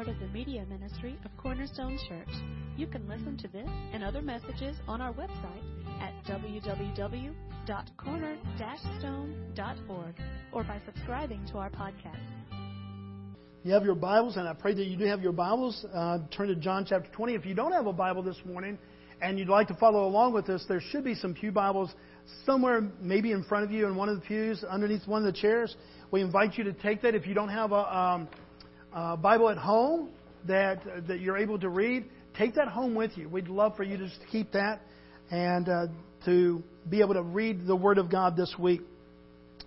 part of the media ministry of Cornerstone Church. You can listen to this and other messages on our website at www.corner-stone.org or by subscribing to our podcast. You have your Bibles, and I pray that you do have your Bibles. Uh, turn to John chapter 20. If you don't have a Bible this morning and you'd like to follow along with us, there should be some Pew Bibles somewhere, maybe in front of you in one of the pews, underneath one of the chairs. We invite you to take that. If you don't have a, um, a Bible at home that that you're able to read, take that home with you. We'd love for you to just keep that and uh, to be able to read the Word of God this week.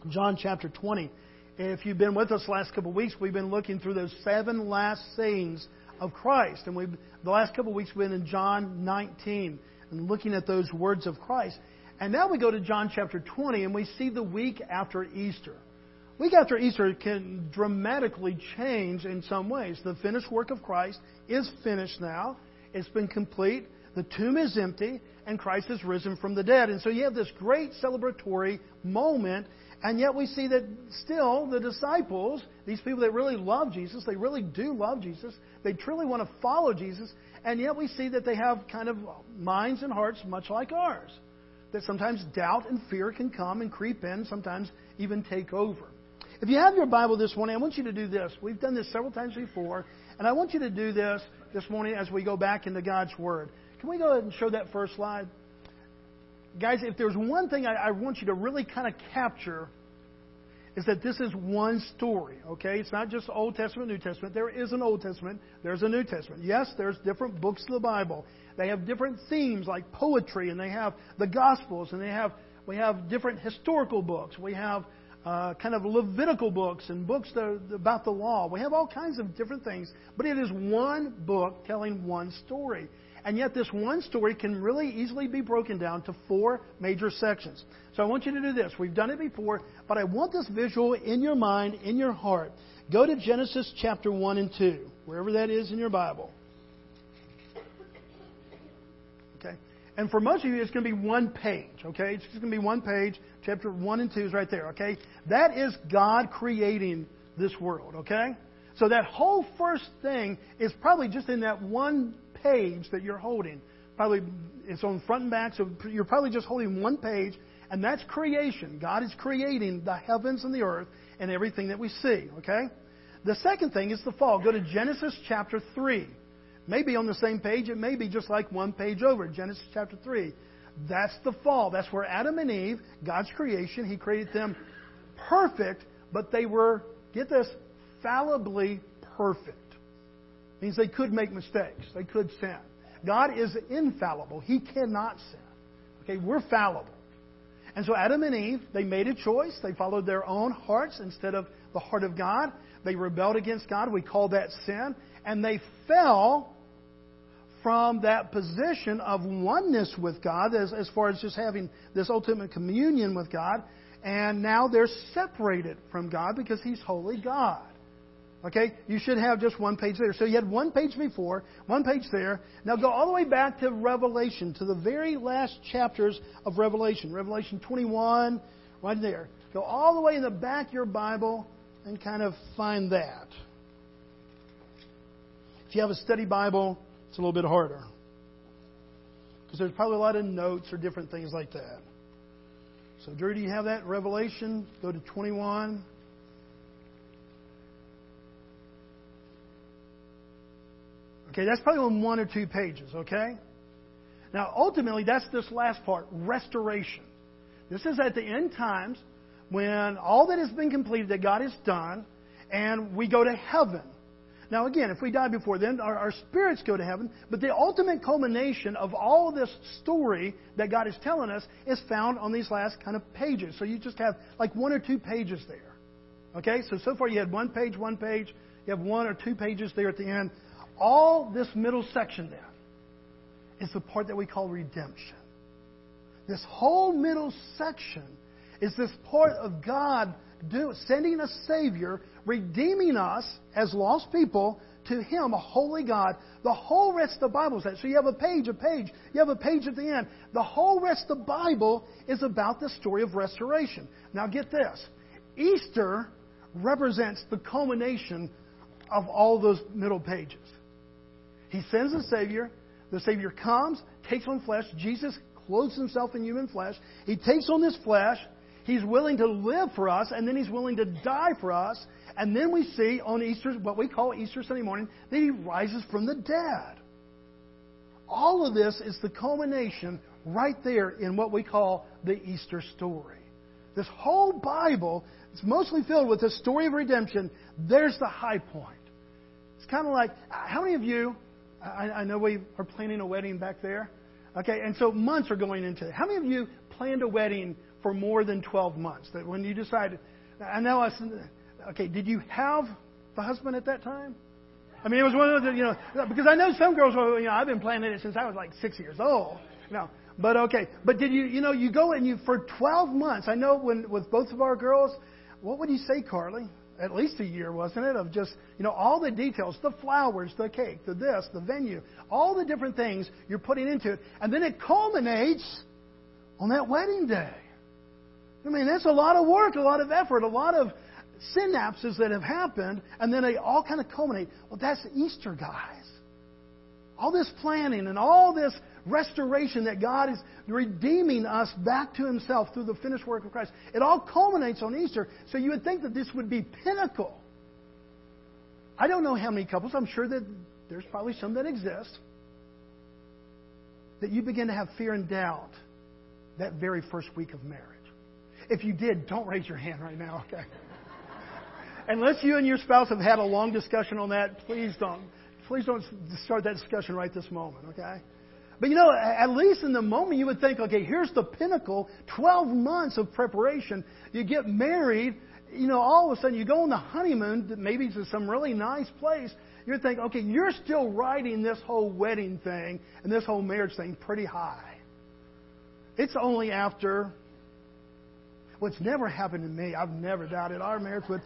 John chapter 20. If you've been with us last couple of weeks, we've been looking through those seven last sayings of Christ. And we've, the last couple of weeks we've been in John 19 and looking at those words of Christ. And now we go to John chapter 20 and we see the week after Easter. Week after Easter can dramatically change in some ways. The finished work of Christ is finished now. It's been complete. The tomb is empty, and Christ has risen from the dead. And so you have this great celebratory moment, and yet we see that still the disciples, these people that really love Jesus, they really do love Jesus, they truly want to follow Jesus, and yet we see that they have kind of minds and hearts much like ours. That sometimes doubt and fear can come and creep in, sometimes even take over. If you have your Bible this morning, I want you to do this. We've done this several times before, and I want you to do this this morning as we go back into God's Word. Can we go ahead and show that first slide? Guys, if there's one thing I, I want you to really kind of capture, is that this is one story, okay? It's not just Old Testament, New Testament. There is an Old Testament, there's a New Testament. Yes, there's different books of the Bible. They have different themes like poetry, and they have the Gospels, and they have we have different historical books. We have uh, kind of Levitical books and books that, about the law. We have all kinds of different things, but it is one book telling one story. And yet, this one story can really easily be broken down to four major sections. So, I want you to do this. We've done it before, but I want this visual in your mind, in your heart. Go to Genesis chapter 1 and 2, wherever that is in your Bible. Okay? And for most of you, it's going to be one page, okay? It's just going to be one page. Chapter 1 and 2 is right there, okay? That is God creating this world, okay? So that whole first thing is probably just in that one page that you're holding. Probably it's on front and back, so you're probably just holding one page, and that's creation. God is creating the heavens and the earth and everything that we see, okay? The second thing is the fall. Go to Genesis chapter 3. Maybe on the same page, it may be just like one page over, Genesis chapter 3. That's the fall. That's where Adam and Eve, God's creation, He created them perfect, but they were, get this, fallibly perfect. Means they could make mistakes. They could sin. God is infallible. He cannot sin. Okay, we're fallible. And so Adam and Eve, they made a choice. They followed their own hearts instead of the heart of God. They rebelled against God. We call that sin. And they fell from that position of oneness with God, as, as far as just having this ultimate communion with God, and now they're separated from God because He's holy God. Okay? You should have just one page there. So you had one page before, one page there. Now go all the way back to Revelation, to the very last chapters of Revelation. Revelation 21, right there. Go all the way in the back of your Bible and kind of find that. If you have a study Bible, it's a little bit harder. Because there's probably a lot of notes or different things like that. So, Drew, do you have that? Revelation, go to 21. Okay, that's probably on one or two pages, okay? Now, ultimately, that's this last part restoration. This is at the end times when all that has been completed, that God has done, and we go to heaven. Now, again, if we die before then, our, our, spirits go to heaven. But the ultimate culmination of all this story that God is telling us is found on these last kind of pages. So you just have like one or two pages there. Okay? So, so far you had one page, one page. You have one or two pages there at the end. All this middle section then is the part that we call redemption. This whole middle section is this part of God do, sending a Savior, redeeming us as lost people to Him, a holy God. The whole rest of the Bible is that. So you have a page, a page, you have a page at the end. The whole rest of the Bible is about the story of restoration. Now get this Easter represents the culmination of all those middle pages. He sends a Savior. The Savior comes, takes on flesh. Jesus clothes himself in human flesh. He takes on this flesh. He's willing to live for us, and then he's willing to die for us. And then we see on Easter, what we call Easter Sunday morning, that he rises from the dead. All of this is the culmination right there in what we call the Easter story. This whole Bible is mostly filled with the story of redemption. There's the high point. It's kind of like, how many of you, I, I know we are planning a wedding back there. Okay, and so months are going into it. How many of you planned a wedding for more than 12 months? That when you decided, I know I, okay, did you have the husband at that time? I mean, it was one of the, you know, because I know some girls, well, you know, I've been planning it since I was like six years old. No, but okay, but did you, you know, you go and you for 12 months. I know when with both of our girls, what would you say, Carly? At least a year, wasn't it? Of just, you know, all the details, the flowers, the cake, the this, the venue, all the different things you're putting into it, and then it culminates on that wedding day. I mean, that's a lot of work, a lot of effort, a lot of synapses that have happened, and then they all kind of culminate. Well, that's Easter, guys. All this planning and all this restoration that God is redeeming us back to Himself through the finished work of Christ. It all culminates on Easter. So you would think that this would be pinnacle. I don't know how many couples, I'm sure that there's probably some that exist, that you begin to have fear and doubt that very first week of marriage. If you did, don't raise your hand right now, okay? Unless you and your spouse have had a long discussion on that, please don't. Please don't start that discussion right this moment, okay? But you know, at least in the moment, you would think, okay, here's the pinnacle 12 months of preparation. You get married, you know, all of a sudden you go on the honeymoon, maybe to some really nice place. You're thinking, okay, you're still riding this whole wedding thing and this whole marriage thing pretty high. It's only after, what's never happened to me, I've never doubted our marriage, but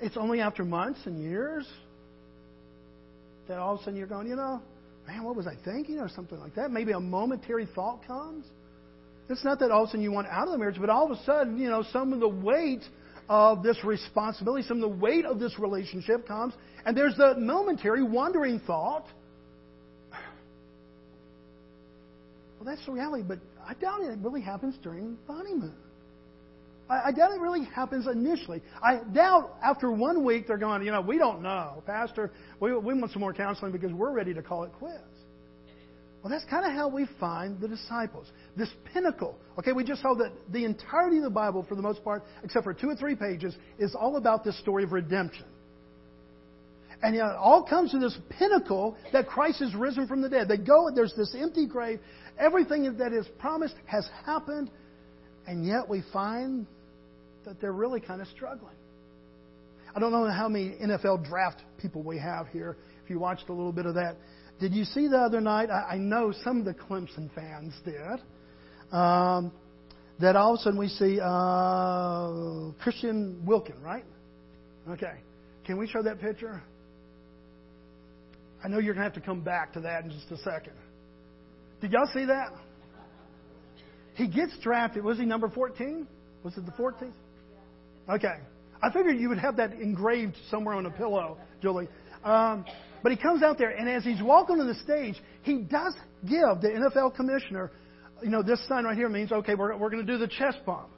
it's only after months and years that all of a sudden you're going, you know, man, what was I thinking? Or something like that. Maybe a momentary thought comes. It's not that all of a sudden you want out of the marriage, but all of a sudden, you know, some of the weight of this responsibility, some of the weight of this relationship comes, and there's the momentary wandering thought. Well, that's the reality, but I doubt it really happens during the honeymoon. I, doubt it really happens initially. I doubt after one week they're going, you know, we don't know. Pastor, we, we want some more counseling because we're ready to call it quits. Well, that's kind of how we find the disciples. This pinnacle. Okay, we just saw that the entirety of the Bible, for the most part, except for two or three pages, is all about this story of redemption. And it all comes to this pinnacle that Christ has risen from the dead. They go, there's this empty grave. Everything that is promised has happened. And yet we find that they're really kind of struggling. I don't know how many NFL draft people we have here. If you watched a little bit of that, did you see the other night? I, know some of the Clemson fans did. Um, that all of a sudden we see uh, Christian Wilkin, right? Okay. Can we show that picture? I know you're going to have to come back to that in just a second. Did y'all see that? He gets drafted. Was he number 14? Was it the 14th? Okay. I figured you would have that engraved somewhere on a pillow, Julie. Um, but he comes out there, and as he's walking to the stage, he does give the NFL commissioner, you know, this sign right here means, okay, we're, we're going to do the chest bump.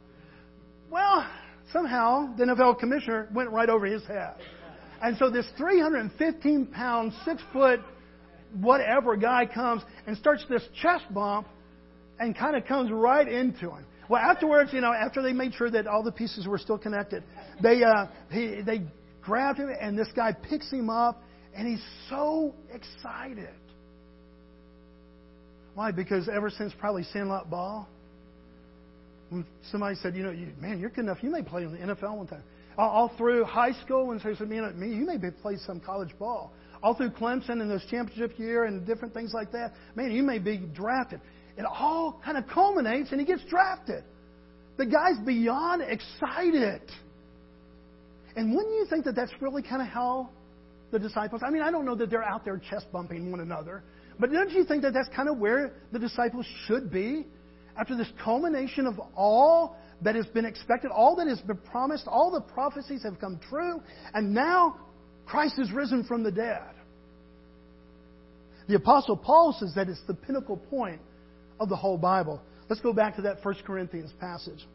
Well, somehow the NFL commissioner went right over his head. And so this 315 pound, six foot, whatever guy comes and starts this chest bump and kind of comes right into him. Well, afterwards, you know, after they made sure that all the pieces were still connected, they uh, he, they grabbed him, and this guy picks him up, and he's so excited. Why? Because ever since probably Sandlot Ball, somebody said, you know, you, man, you're good enough. You may play in the NFL one time. All, all through high school, and so he said, man, me, you may play some college ball. All through Clemson and those championship year and different things like that. Man, you may be drafted it all kind of culminates and he gets drafted. The guy's beyond excited. And wouldn't you think that that's really kind of how the disciples, I mean, I don't know that they're out there chest bumping one another, but don't you think that that's kind of where the disciples should be? After this culmination of all that has been expected, all that has been promised, all the prophecies have come true, and now Christ is risen from the dead. The Apostle Paul says that it's the pinnacle point of the whole Bible. Let's go back to that 1 Corinthians passage.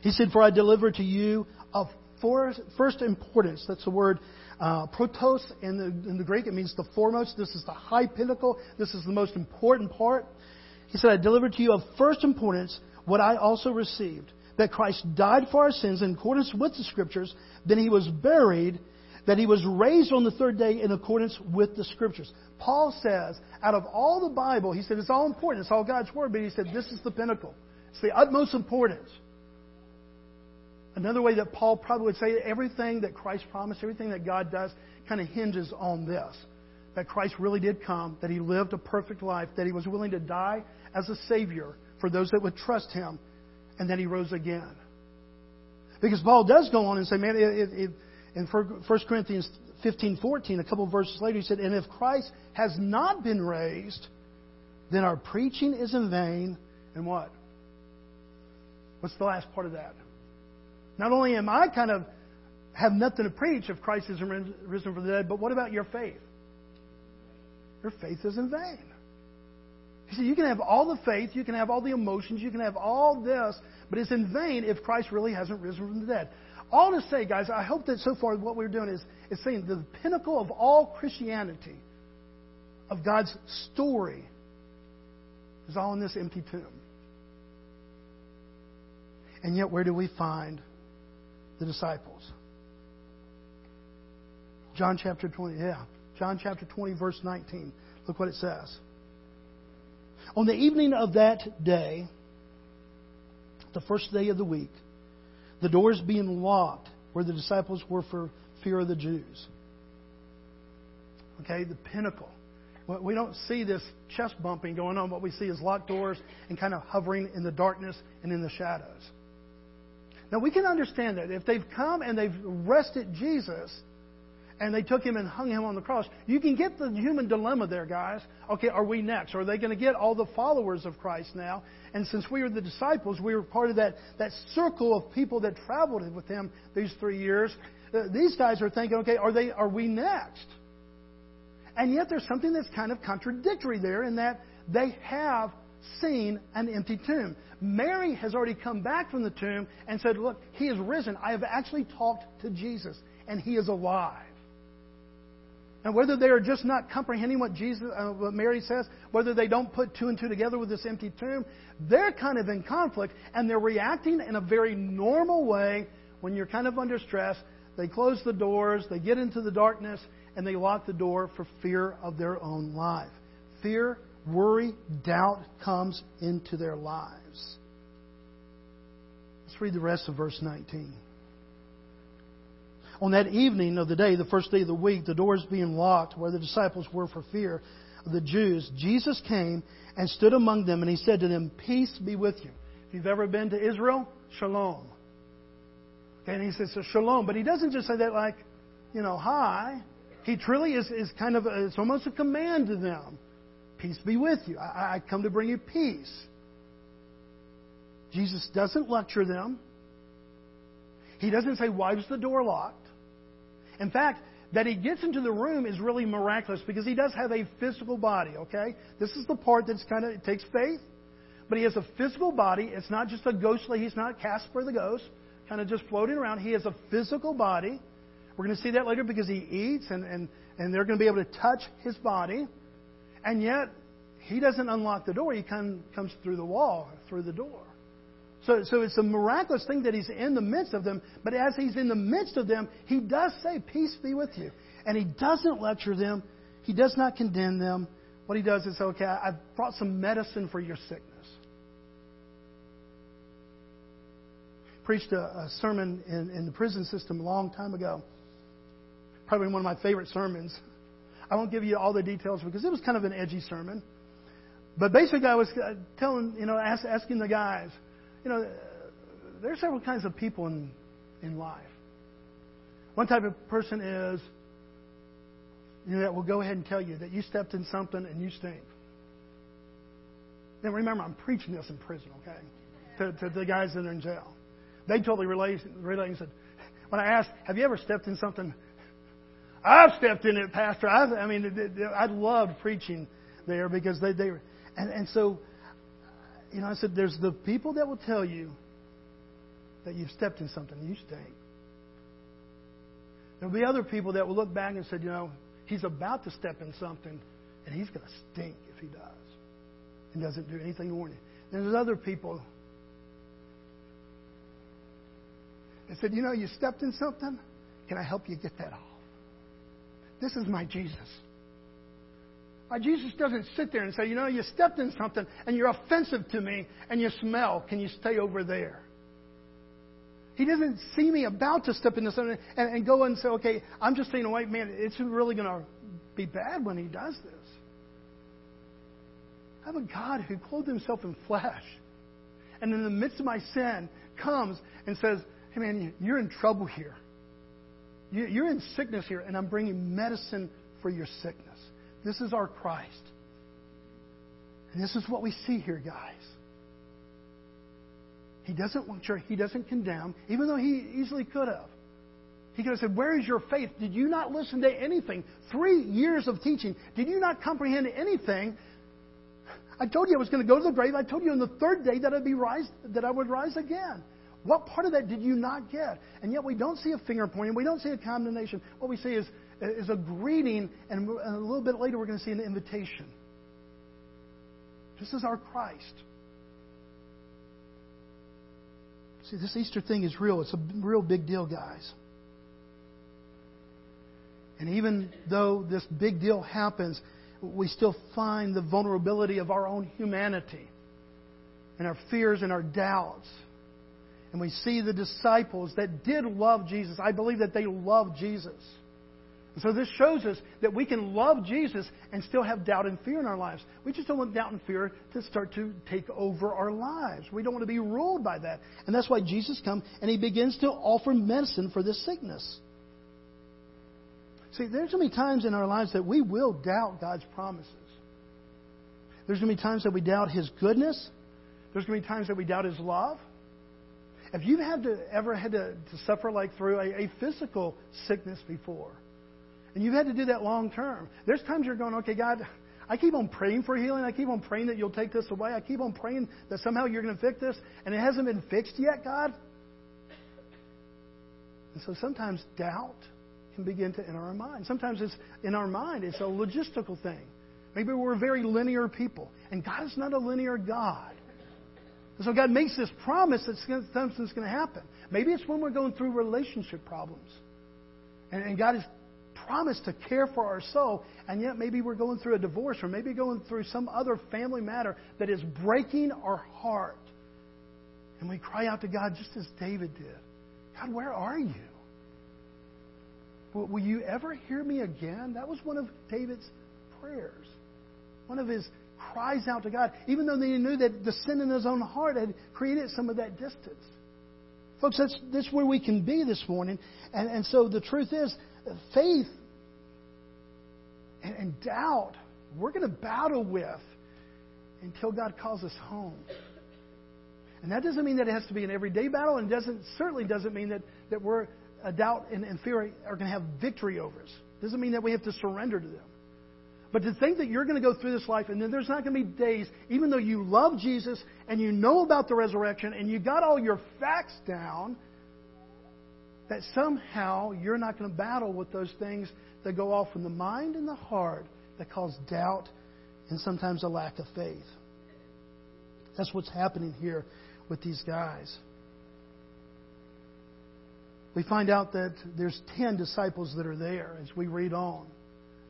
He said, For I deliver to you of first importance. That's the word uh, protos in the, in the Greek. It means the foremost. This is the high pinnacle. This is the most important part. He said, I delivered to you of first importance what I also received that Christ died for our sins in accordance with the Scriptures, then he was buried, that he was raised on the third day in accordance with the Scriptures. Paul says, out of all the Bible, he said it's all important, it's all God's Word, but he said this is the pinnacle. It's the utmost importance. Another way that Paul probably would say everything that Christ promised, everything that God does, kind of hinges on this that Christ really did come, that he lived a perfect life, that he was willing to die as a Savior for those that would trust him, and that he rose again. Because Paul does go on and say, man, in 1 Corinthians 15 14, a couple of verses later, he said, And if Christ has not been raised, then our preaching is in vain. And what? What's the last part of that? Not only am I kind of have nothing to preach if Christ isn't risen from the dead, but what about your faith? Your faith is in vain. You see, you can have all the faith, you can have all the emotions, you can have all this, but it's in vain if Christ really hasn't risen from the dead. All to say, guys, I hope that so far what we're doing is, is saying the pinnacle of all Christianity, of God's story, is all in this empty tomb. And yet, where do we find the disciples. John chapter 20, yeah. John chapter 20, verse 19. Look what it says. On the evening of that day, the first day of the week, the doors being locked where the disciples were for fear of the Jews. Okay, the pinnacle. We don't see this chest bumping going on. What we see is locked doors and kind of hovering in the darkness and in the shadows. Now we can understand that. If they've come and they've arrested Jesus and they took him and hung him on the cross, you can get the human dilemma there, guys. Okay, are we next? Are they going to get all the followers of Christ now? And since we were the disciples, we were part of that, that circle of people that traveled with him these three years. Uh, these guys are thinking, okay, are, they, are we next? And yet there's something that's kind of contradictory there in that they have seen an empty tomb. Mary has already come back from the tomb and said, Look, he is risen. I have actually talked to Jesus, and he is alive. And whether they are just not comprehending what Jesus, uh, what Mary says, whether they don't put two and two together with this empty tomb, they're kind of in conflict, and they're reacting in a very normal way when you're kind of under stress. They close the doors, they get into the darkness, and they lock the door for fear of their own life. Fear worry, doubt comes into their lives. Let's read the rest of verse 19. On that evening of the day, the first day of the week, the doors being locked where the disciples were for fear of the Jews, Jesus came and stood among them and he said to them, Peace be with you. If you've ever been to Israel, shalom. And he says, so shalom. But he doesn't just say that like, you know, hi. He truly is, is kind of, a, it's almost a command to them. Peace be with you. I, I come to bring you peace. Jesus doesn't lecture them. He doesn't say, Why was the door locked? In fact, that he gets into the room is really miraculous because he does have a physical body, okay? This is the part that's kind of, it takes faith. But he has a physical body. It's not just a ghostly, he's not Casper the ghost, kind of just floating around. He has a physical body. We're going to see that later because he eats and, and, and they're going to be able to touch his body. And yet, he doesn't unlock the door. He come, comes through the wall, through the door. So, so it's a miraculous thing that he's in the midst of them. But as he's in the midst of them, he does say, Peace be with you. And he doesn't lecture them, he does not condemn them. What he does is, Okay, I've brought some medicine for your sickness. Preached a, a sermon in, in the prison system a long time ago. Probably one of my favorite sermons. I won't give you all the details because it was kind of an edgy sermon. But basically, I was uh, telling, you know, ask, asking the guys, you know, there are several kinds of people in, in life. One type of person is, you know, that will go ahead and tell you that you stepped in something and you stink. Now remember, I'm preaching this in prison, okay? to, to the guys that are in jail. They totally relate, relate and said, when I asked, have you ever stepped in something? I've stepped in it, Pastor. I, I mean, I loved preaching there because they, they were, and, and so, you know, I said, there's the people that will tell you that you've stepped in something. You stink. There'll be other people that will look back and say, you know, he's about to step in something, and he's going to stink if he does and doesn't do anything to warn you. There's other people that said, you know, you stepped in something. Can I help you get that off? This is my Jesus. My Jesus doesn't sit there and say, you know, you stepped in something and you're offensive to me and you smell. Can you stay over there? He doesn't see me about to step into something and, and go and say, okay, I'm just staying away. Man, it's really going to be bad when he does this. I have a God who clothed himself in flesh and in the midst of my sin comes and says, hey, man, you're in trouble here. You're in sickness here, and I'm bringing medicine for your sickness. This is our Christ. And this is what we see here, guys. He doesn't want your, he doesn't condemn, even though he easily could have. He could have said, Where is your faith? Did you not listen to anything? Three years of teaching. Did you not comprehend anything? I told you I was going to go to the grave. I told you on the third day that I'd be rise, that I would rise again. What part of that did you not get? And yet we don't see a finger pointing. We don't see a condemnation. What we see is, is a greeting, and a little bit later we're going to see an invitation. This is our Christ. See, this Easter thing is real. It's a real big deal, guys. And even though this big deal happens, we still find the vulnerability of our own humanity and our fears and our doubts. And we see the disciples that did love Jesus. I believe that they loved Jesus. And so this shows us that we can love Jesus and still have doubt and fear in our lives. We just don't want doubt and fear to start to take over our lives. We don't want to be ruled by that. And that's why Jesus comes and he begins to offer medicine for this sickness. See, there's going to be times in our lives that we will doubt God's promises. There's going to be times that we doubt His goodness. There's going to be times that we doubt His love. If you've had to, ever had to, to suffer like through a, a physical sickness before, and you've had to do that long term. There's times you're going, okay, God, I keep on praying for healing. I keep on praying that you'll take this away. I keep on praying that somehow you're going to fix this, and it hasn't been fixed yet, God. And so sometimes doubt can begin to enter our mind. Sometimes it's in our mind, it's a logistical thing. Maybe we're very linear people, and God is not a linear God. And so God makes this promise that something's going to happen. Maybe it's when we're going through relationship problems. And, and God has promised to care for our soul, and yet maybe we're going through a divorce or maybe going through some other family matter that is breaking our heart. And we cry out to God just as David did God, where are you? Will, will you ever hear me again? That was one of David's prayers. One of his cries out to God, even though he knew that the sin in his own heart had created some of that distance. Folks, that's, that's where we can be this morning. And, and so the truth is, faith and, and doubt, we're going to battle with until God calls us home. And that doesn't mean that it has to be an everyday battle, and doesn't certainly doesn't mean that, that we're a doubt and, and fear are going to have victory over us. Doesn't mean that we have to surrender to them. But to think that you're going to go through this life and then there's not going to be days, even though you love Jesus and you know about the resurrection and you got all your facts down, that somehow you're not going to battle with those things that go off from the mind and the heart that cause doubt and sometimes a lack of faith. That's what's happening here with these guys. We find out that there's 10 disciples that are there as we read on.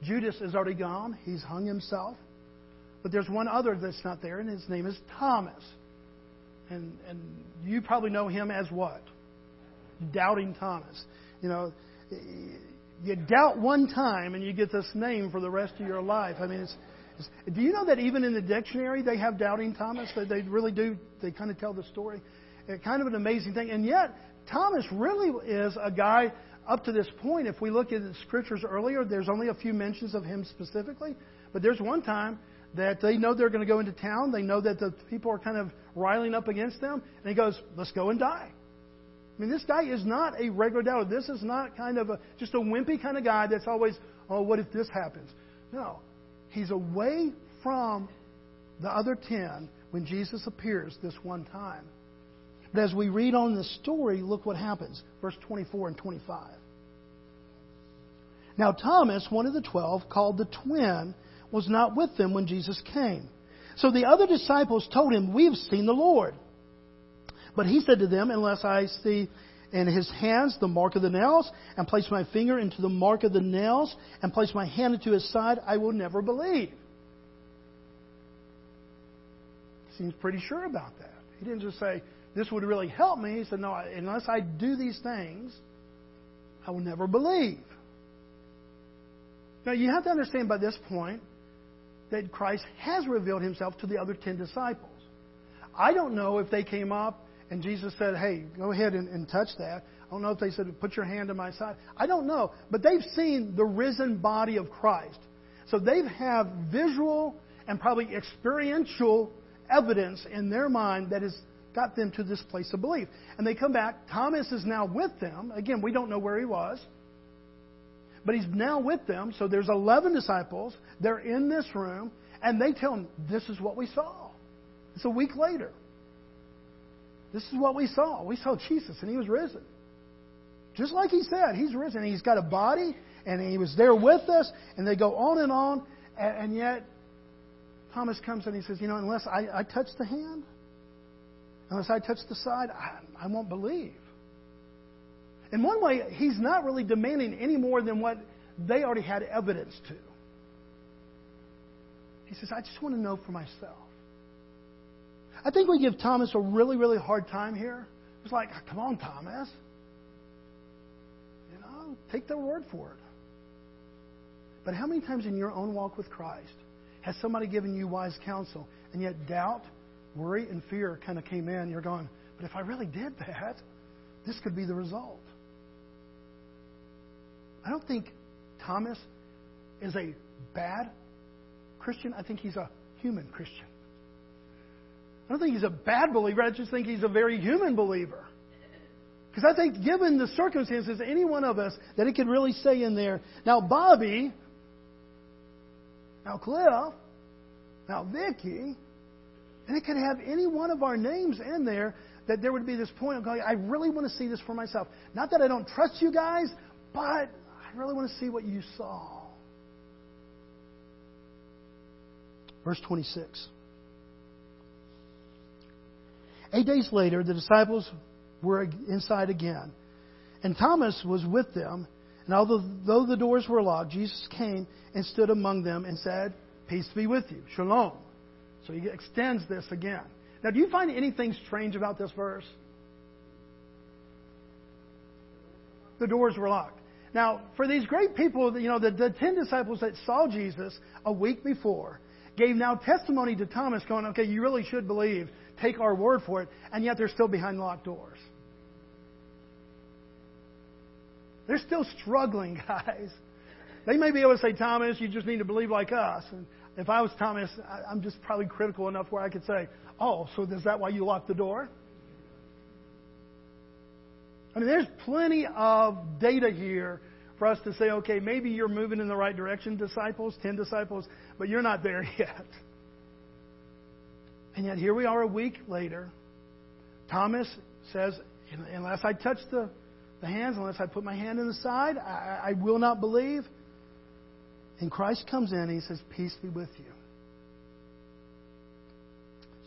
Judas is already gone. He's hung himself. But there's one other that's not there, and his name is Thomas. And, and you probably know him as what? Doubting Thomas. You know, you doubt one time and you get this name for the rest of your life. I mean, it's, it's, do you know that even in the dictionary they have doubting Thomas? They, they really do. They kind of tell the story. It's kind of an amazing thing. And yet, Thomas really is a guy up to this point. If we look at the scriptures earlier, there's only a few mentions of him specifically. But there's one time that they know they're going to go into town. They know that the people are kind of riling up against them. And he goes, let's go and die. I mean, this guy is not a regular doubter. This is not kind of a, just a wimpy kind of guy that's always, oh, what if this happens? No. He's away from the other ten when Jesus appears this one time. But as we read on the story, look what happens. Verse 24 and 25. Now, Thomas, one of the twelve, called the twin, was not with them when Jesus came. So the other disciples told him, We've seen the Lord. But he said to them, Unless I see in his hands the mark of the nails, and place my finger into the mark of the nails, and place my hand into his side, I will never believe. Seems pretty sure about that. He didn't just say, This would really help me. He said, No, unless I do these things, I will never believe. Now, you have to understand by this point that Christ has revealed himself to the other ten disciples. I don't know if they came up and Jesus said, Hey, go ahead and, and touch that. I don't know if they said, Put your hand on my side. I don't know. But they've seen the risen body of Christ. So they have visual and probably experiential evidence in their mind that has got them to this place of belief. And they come back. Thomas is now with them. Again, we don't know where he was. But he's now with them. So there's 11 disciples. They're in this room. And they tell him, This is what we saw. It's a week later. This is what we saw. We saw Jesus, and he was risen. Just like he said, he's risen. He's got a body, and he was there with us, and they go on and on, and, and yet Thomas comes and he says, You know, unless I, I touch the hand, unless I touch the side, I, I won't believe. In one way, he's not really demanding any more than what they already had evidence to. He says, I just want to know for myself. I think we give Thomas a really, really hard time here. It's like, ah, come on, Thomas. You know, take their word for it. But how many times in your own walk with Christ has somebody given you wise counsel and yet doubt, worry, and fear kind of came in? You're going, but if I really did that, this could be the result. I don't think Thomas is a bad Christian. I think he's a human Christian. I don't think he's a bad believer. I just think he's a very human believer. Because I think, given the circumstances, any one of us, that it could really say in there, now Bobby, now Cliff, now Vicky, and it could have any one of our names in there that there would be this point of going, I really want to see this for myself. Not that I don't trust you guys, but I really want to see what you saw. Verse 26. Eight days later, the disciples were inside again, and Thomas was with them. And although the doors were locked, Jesus came and stood among them and said, Peace be with you. Shalom. So he extends this again. Now, do you find anything strange about this verse? The doors were locked. Now, for these great people, you know, the, the ten disciples that saw Jesus a week before gave now testimony to Thomas, going, okay, you really should believe take our word for it, and yet they're still behind locked doors. They're still struggling, guys. They may be able to say, Thomas, you just need to believe like us. And if I was Thomas, I'm just probably critical enough where I could say, oh, so is that why you locked the door? I mean, there's plenty of data here for us to say, okay, maybe you're moving in the right direction, disciples, 10 disciples, but you're not there yet. And yet here we are a week later. Thomas says, unless I touch the, the hands, unless I put my hand in the side, I, I will not believe. And Christ comes in and he says, Peace be with you.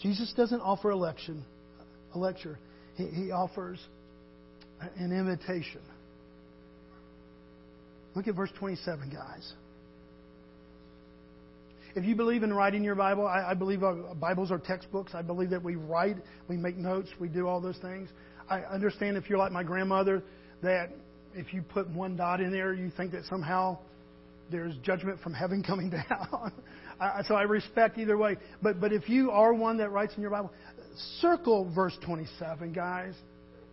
Jesus doesn't offer a lecture. A lecture. He, he offers an invitation. Look at verse 27, guys. If you believe in writing your Bible, I, I believe uh, Bibles are textbooks. I believe that we write, we make notes, we do all those things. I understand if you're like my grandmother, that if you put one dot in there, you think that somehow there's judgment from heaven coming down. I, so I respect either way. But but if you are one that writes in your Bible, circle verse 27, guys.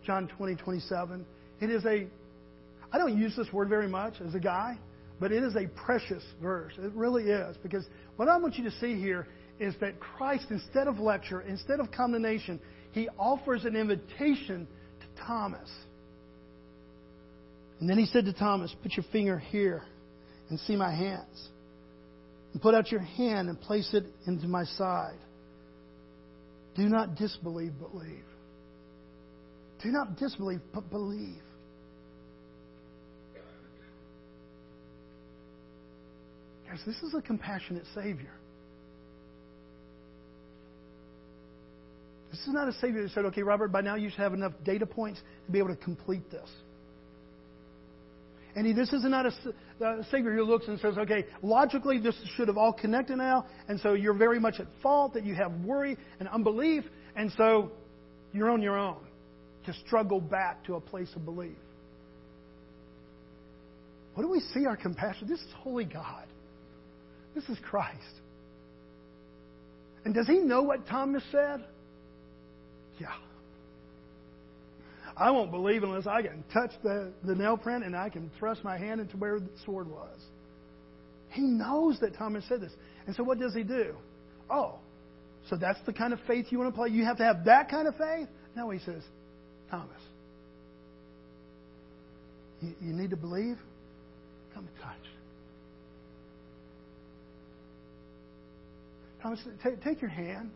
John 20, 27. It is a. I don't use this word very much as a guy, But it is a precious verse. It really is. Because what I want you to see here is that Christ, instead of lecture, instead of condemnation, he offers an invitation to Thomas. And then he said to Thomas, Put your finger here and see my hands. And put out your hand and place it into my side. Do not disbelieve, believe. Do not disbelieve, but believe. Guys, this is a compassionate Savior. This is not a Savior that said, okay, Robert, by now you should have enough data points to be able to complete this. And he, this is not a, a Savior who looks and says, okay, logically this should have all connected now, and so you're very much at fault that you have worry and unbelief, and so you're on your own to struggle back to a place of belief. What do we see our compassion? This is holy God. This is Christ. And does he know what Thomas said? Yeah. I won't believe unless I can touch the, the nail print and I can thrust my hand into where the sword was. He knows that Thomas said this. And so what does he do? Oh, so that's the kind of faith you want to play? You have to have that kind of faith? No, he says, Thomas, you, you need to believe? Come and touch. Take, take your hand.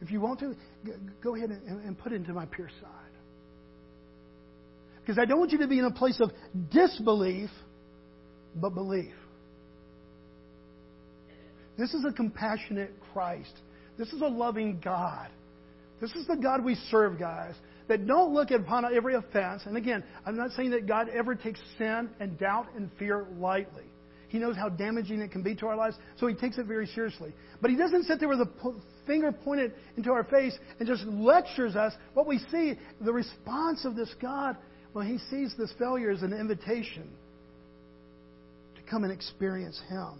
If you want to, go ahead and, and put it into my pierced side. Because I don't want you to be in a place of disbelief, but belief. This is a compassionate Christ. This is a loving God. This is the God we serve, guys. That don't look upon every offense. And again, I'm not saying that God ever takes sin and doubt and fear lightly. He knows how damaging it can be to our lives, so he takes it very seriously. But he doesn't sit there with a finger pointed into our face and just lectures us. What we see, the response of this God, well, he sees this failure as an invitation to come and experience him.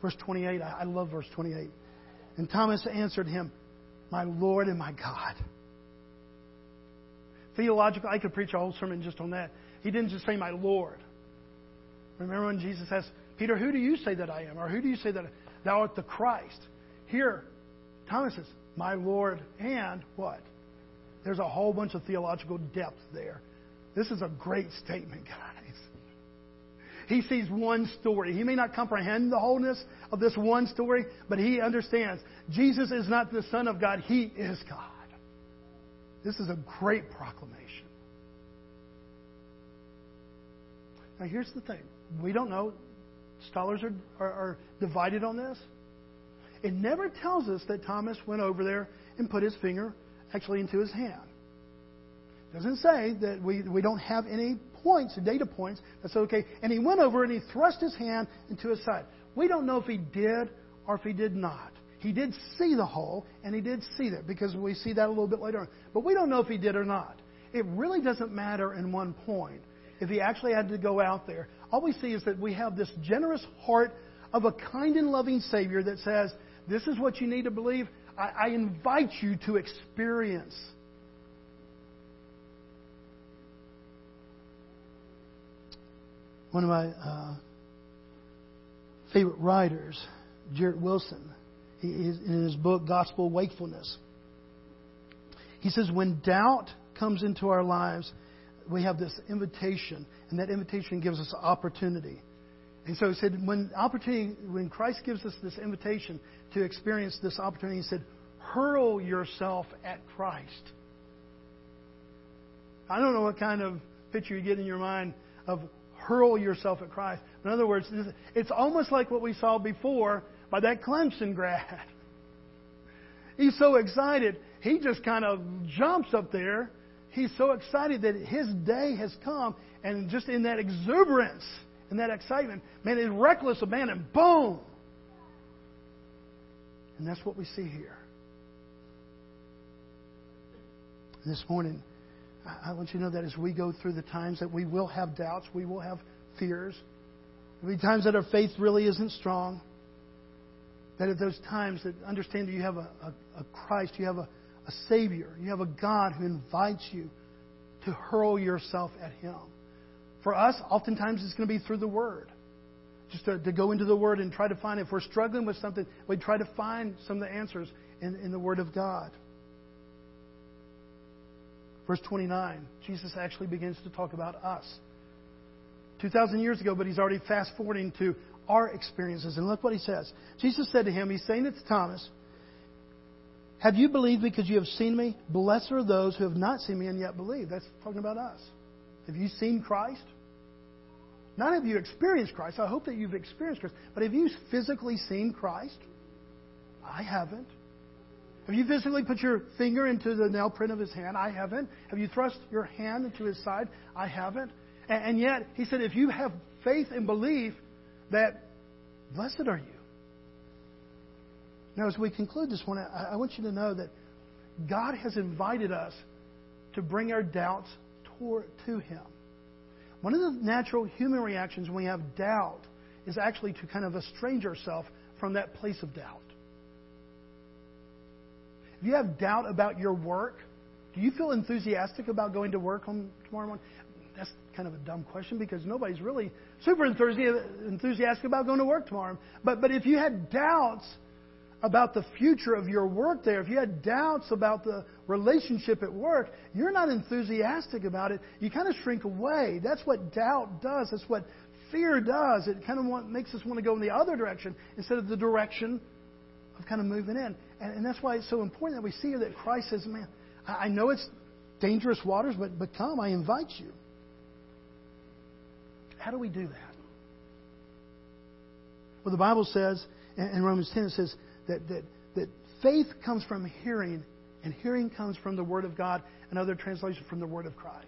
Verse 28, I love verse 28. And Thomas answered him, My Lord and my God. Theological, I could preach a whole sermon just on that. He didn't just say, My Lord. Remember when Jesus asked, Peter, who do you say that I am? Or who do you say that thou art the Christ? Here, Thomas says, My Lord and what? There's a whole bunch of theological depth there. This is a great statement, guys. He sees one story. He may not comprehend the wholeness of this one story, but he understands Jesus is not the Son of God, He is God. This is a great proclamation. Now, here's the thing we don't know. Scholars are, are, are divided on this. It never tells us that Thomas went over there and put his finger actually into his hand. It doesn't say that we, we don't have any points, data points. That's okay. And he went over and he thrust his hand into his side. We don't know if he did or if he did not. He did see the hole, and he did see that because we see that a little bit later on. But we don't know if he did or not. It really doesn't matter in one point if he actually had to go out there. All we see is that we have this generous heart of a kind and loving Savior that says, This is what you need to believe. I, I invite you to experience. One of my uh, favorite writers, Jared Wilson, he, in his book, Gospel Wakefulness, he says, When doubt comes into our lives, we have this invitation, and that invitation gives us opportunity. And so he said, when opportunity, when Christ gives us this invitation to experience this opportunity, he said, hurl yourself at Christ. I don't know what kind of picture you get in your mind of hurl yourself at Christ. In other words, it's almost like what we saw before by that Clemson grad. He's so excited, he just kind of jumps up there he's so excited that his day has come, and just in that exuberance and that excitement, man, his reckless abandon, boom! And that's what we see here. This morning, I want you to know that as we go through the times that we will have doubts, we will have fears, there'll be times that our faith really isn't strong. That at those times that understand that you have a, a, a Christ, you have a, a Savior. You have a God who invites you to hurl yourself at Him. For us, oftentimes it's going to be through the Word. Just to, to go into the Word and try to find, if we're struggling with something, we try to find some of the answers in, in the Word of God. Verse 29, Jesus actually begins to talk about us. 2,000 years ago, but he's already fast forwarding to our experiences. And look what he says. Jesus said to him, He's saying it to Thomas, Have you believed because you have seen me? Blessed are those who have not seen me and yet believe. That's talking about us. Have you seen Christ? Not have you experienced Christ. I hope that you've experienced Christ. But have you physically seen Christ? I haven't. Have you physically put your finger into the nail print of his hand? I haven't. Have you thrust your hand into his side? I haven't. And yet, he said, if you have faith and belief, that blessed are you. Now, as we conclude this one, I want you to know that God has invited us to bring our doubts toward, to Him. One of the natural human reactions when we have doubt is actually to kind of estrange ourselves from that place of doubt. If you have doubt about your work, do you feel enthusiastic about going to work on tomorrow morning? That's kind of a dumb question because nobody's really super enthusiastic about going to work tomorrow. But, but if you had doubts about the future of your work there, if you had doubts about the relationship at work, you're not enthusiastic about it. You kind of shrink away. That's what doubt does. That's what fear does. It kind of want, makes us want to go in the other direction instead of the direction of kind of moving in. And, and that's why it's so important that we see that Christ says, man, I, I know it's dangerous waters, but, but come, I invite you. How do we do that? Well, the Bible says, in Romans 10, it says, that, that, that faith comes from hearing, and hearing comes from the Word of God, another translation from the Word of Christ.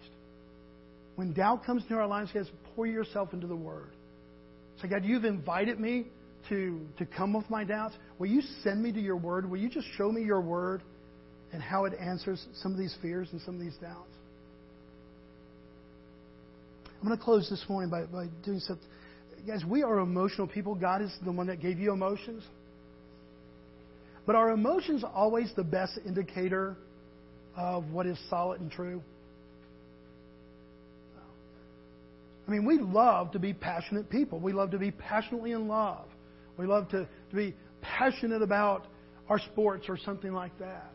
When doubt comes into our lives, guys, pour yourself into the Word. Say, God, you've invited me to, to come with my doubts. Will you send me to your Word? Will you just show me your Word and how it answers some of these fears and some of these doubts? I'm going to close this morning by, by doing something. Guys, we are emotional people. God is the one that gave you emotions. But are emotions always the best indicator of what is solid and true? I mean, we love to be passionate people. We love to be passionately in love. We love to, to be passionate about our sports or something like that.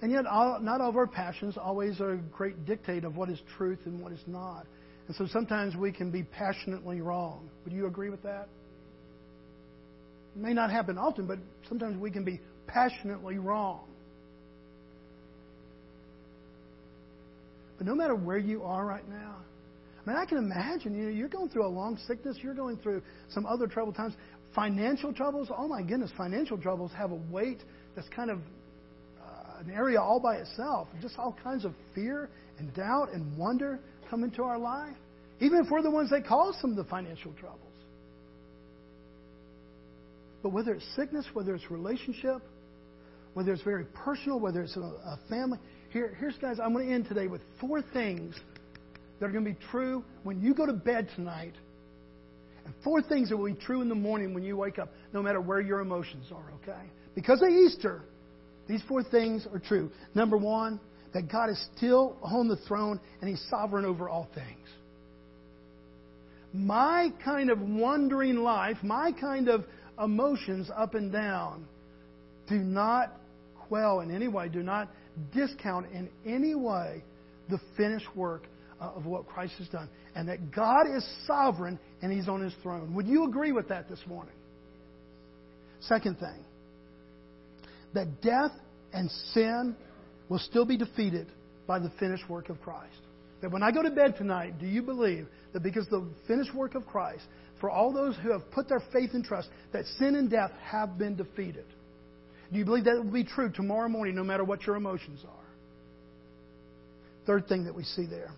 And yet, all, not all of our passions always are a great dictate of what is truth and what is not. And so sometimes we can be passionately wrong. Would you agree with that? It may not happen often, but sometimes we can be passionately wrong. But no matter where you are right now, I mean, I can imagine you know, you're going through a long sickness, you're going through some other troubled times, financial troubles. Oh my goodness, financial troubles have a weight that's kind of uh, an area all by itself. Just all kinds of fear and doubt and wonder come into our life, even if we're the ones that cause some of the financial troubles. But whether it's sickness, whether it's relationship, whether it's very personal, whether it's a, a family, here, here's guys, I'm going to end today with four things that are going to be true when you go to bed tonight, and four things that will be true in the morning when you wake up, no matter where your emotions are, okay? Because of Easter, these four things are true. Number one, that God is still on the throne and He's sovereign over all things. My kind of wandering life, my kind of emotions up and down, do not quell in any way, do not discount in any way the finished work uh, of what Christ has done. And that God is sovereign and He's on His throne. Would you agree with that this morning? Second thing, that death and sin will still be defeated by the finished work of Christ. That when I go to bed tonight, do you believe that because the finished work of Christ, for all those who have put their faith and trust, that sin and death have been defeated? Do you believe that will be true tomorrow morning, no matter what your emotions are? Third thing that we see there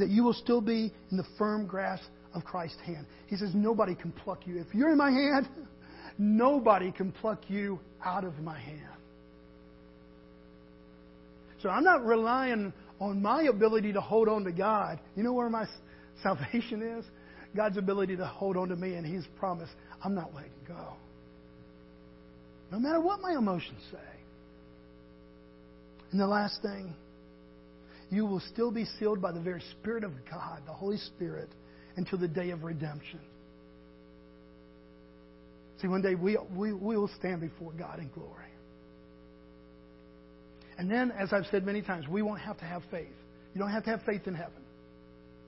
that you will still be in the firm grasp of Christ's hand. He says, Nobody can pluck you. If you're in my hand, nobody can pluck you out of my hand. So I'm not relying on my ability to hold on to God. You know where my salvation is? God's ability to hold on to me and His promise. I'm not letting go. No matter what my emotions say. And the last thing, you will still be sealed by the very Spirit of God, the Holy Spirit, until the day of redemption. See, one day we, we, we will stand before God in glory. And then, as I've said many times, we won't have to have faith. You don't have to have faith in heaven.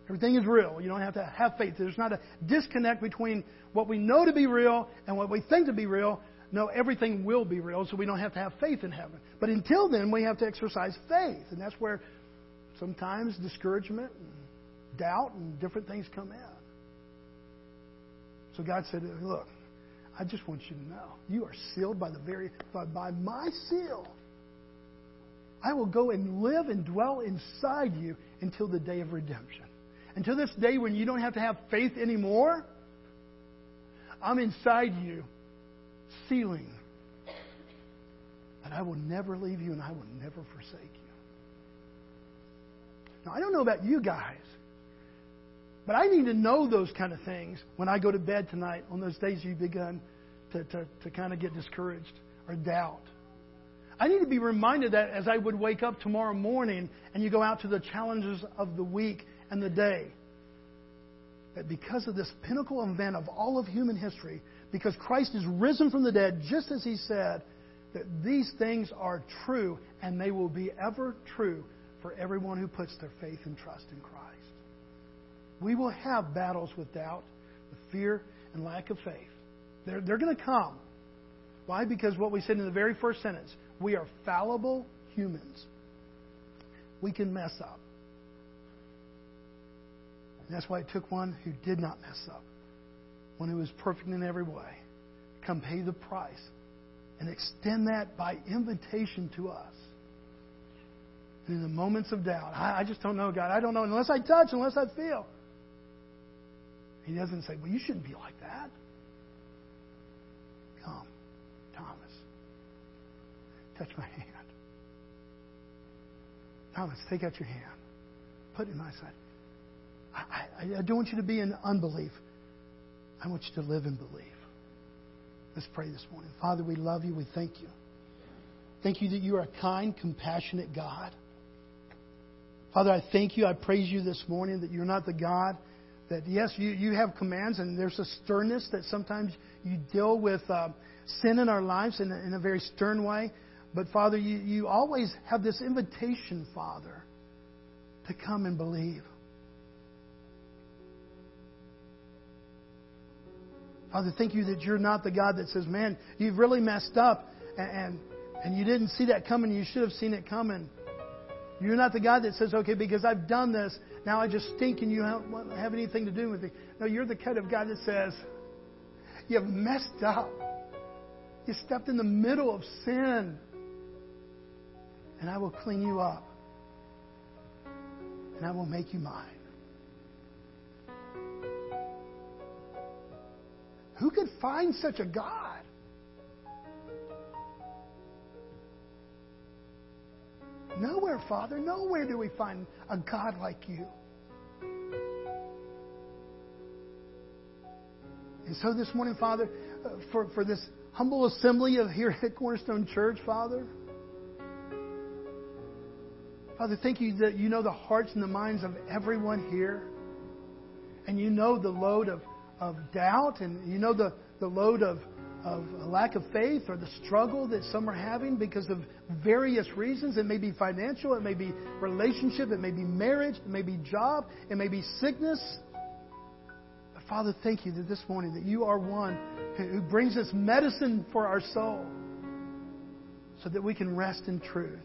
Everything is real. You don't have to have faith. There's not a disconnect between what we know to be real and what we think to be real. No, everything will be real, so we don't have to have faith in heaven. But until then, we have to exercise faith. And that's where sometimes discouragement and doubt and different things come in. So God said, Look, I just want you to know you are sealed by the very by, by my seal. I will go and live and dwell inside you until the day of redemption. Until this day when you don't have to have faith anymore, I'm inside you, sealing. And I will never leave you and I will never forsake you. Now, I don't know about you guys, but I need to know those kind of things when I go to bed tonight on those days you've begun to, to, to kind of get discouraged or doubt. I need to be reminded that as I would wake up tomorrow morning and you go out to the challenges of the week and the day, that because of this pinnacle event of all of human history, because Christ is risen from the dead, just as he said, that these things are true and they will be ever true for everyone who puts their faith and trust in Christ. We will have battles with doubt, with fear, and lack of faith. They're, they're going to come. Why? Because what we said in the very first sentence we are fallible humans. We can mess up. And that's why it took one who did not mess up, one who was perfect in every way, come pay the price and extend that by invitation to us. And in the moments of doubt, I, I just don't know, God. I don't know unless I touch, unless I feel. He doesn't say, Well, you shouldn't be like that. Come, Thomas. Touch my hand. Thomas, take out your hand. Put it in my side. I, I, I don't want you to be in unbelief. I want you to live in belief. Let's pray this morning. Father, we love you. We thank you. Thank you that you are a kind, compassionate God. Father, I thank you. I praise you this morning that you're not the God that, yes, you, you have commands and there's a sternness that sometimes you deal with uh, sin in our lives in a, in a very stern way. But, Father, you, you always have this invitation, Father, to come and believe. Father, thank you that you're not the God that says, man, you've really messed up and, and, and you didn't see that coming. You should have seen it coming. You're not the God that says, okay, because I've done this, now I just stink and you don't have anything to do with it. No, you're the kind of God that says, you've messed up. You stepped in the middle of sin. And I will clean you up. And I will make you mine. Who could find such a God? Nowhere, Father. Nowhere do we find a God like you. And so this morning, Father, uh, for, for this humble assembly of here at Cornerstone Church, Father, Father, thank you that you know the hearts and the minds of everyone here. And you know the load of, of doubt, and you know the, the load of of lack of faith or the struggle that some are having because of various reasons. It may be financial, it may be relationship, it may be marriage, it may be job, it may be sickness. But Father, thank you that this morning that you are one who brings us medicine for our soul so that we can rest in truth.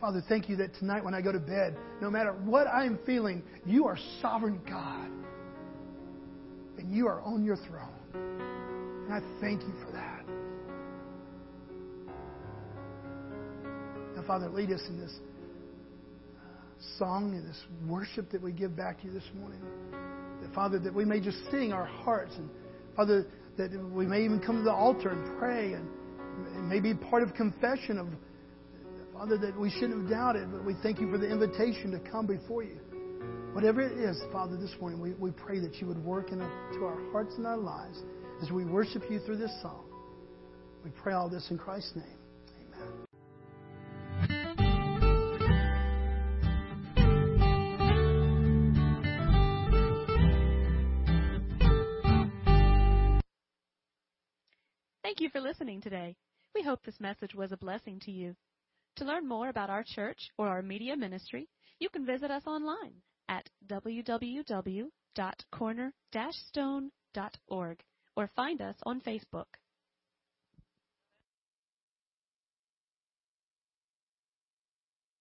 Father, thank you that tonight when I go to bed, no matter what I'm feeling, you are sovereign God and you are on your throne. And I thank you for that. Now, Father, lead us in this uh, song and this worship that we give back to you this morning. That, Father, that we may just sing our hearts. And, Father, that we may even come to the altar and pray. And it may be part of confession of, Father, that we shouldn't have doubted, but we thank you for the invitation to come before you. Whatever it is, Father, this morning, we, we pray that you would work into our hearts and our lives as we worship you through this song. We pray all this in Christ's name. Thank you for listening today. We hope this message was a blessing to you. To learn more about our church or our media ministry, you can visit us online at www.corner-stone.org or find us on Facebook.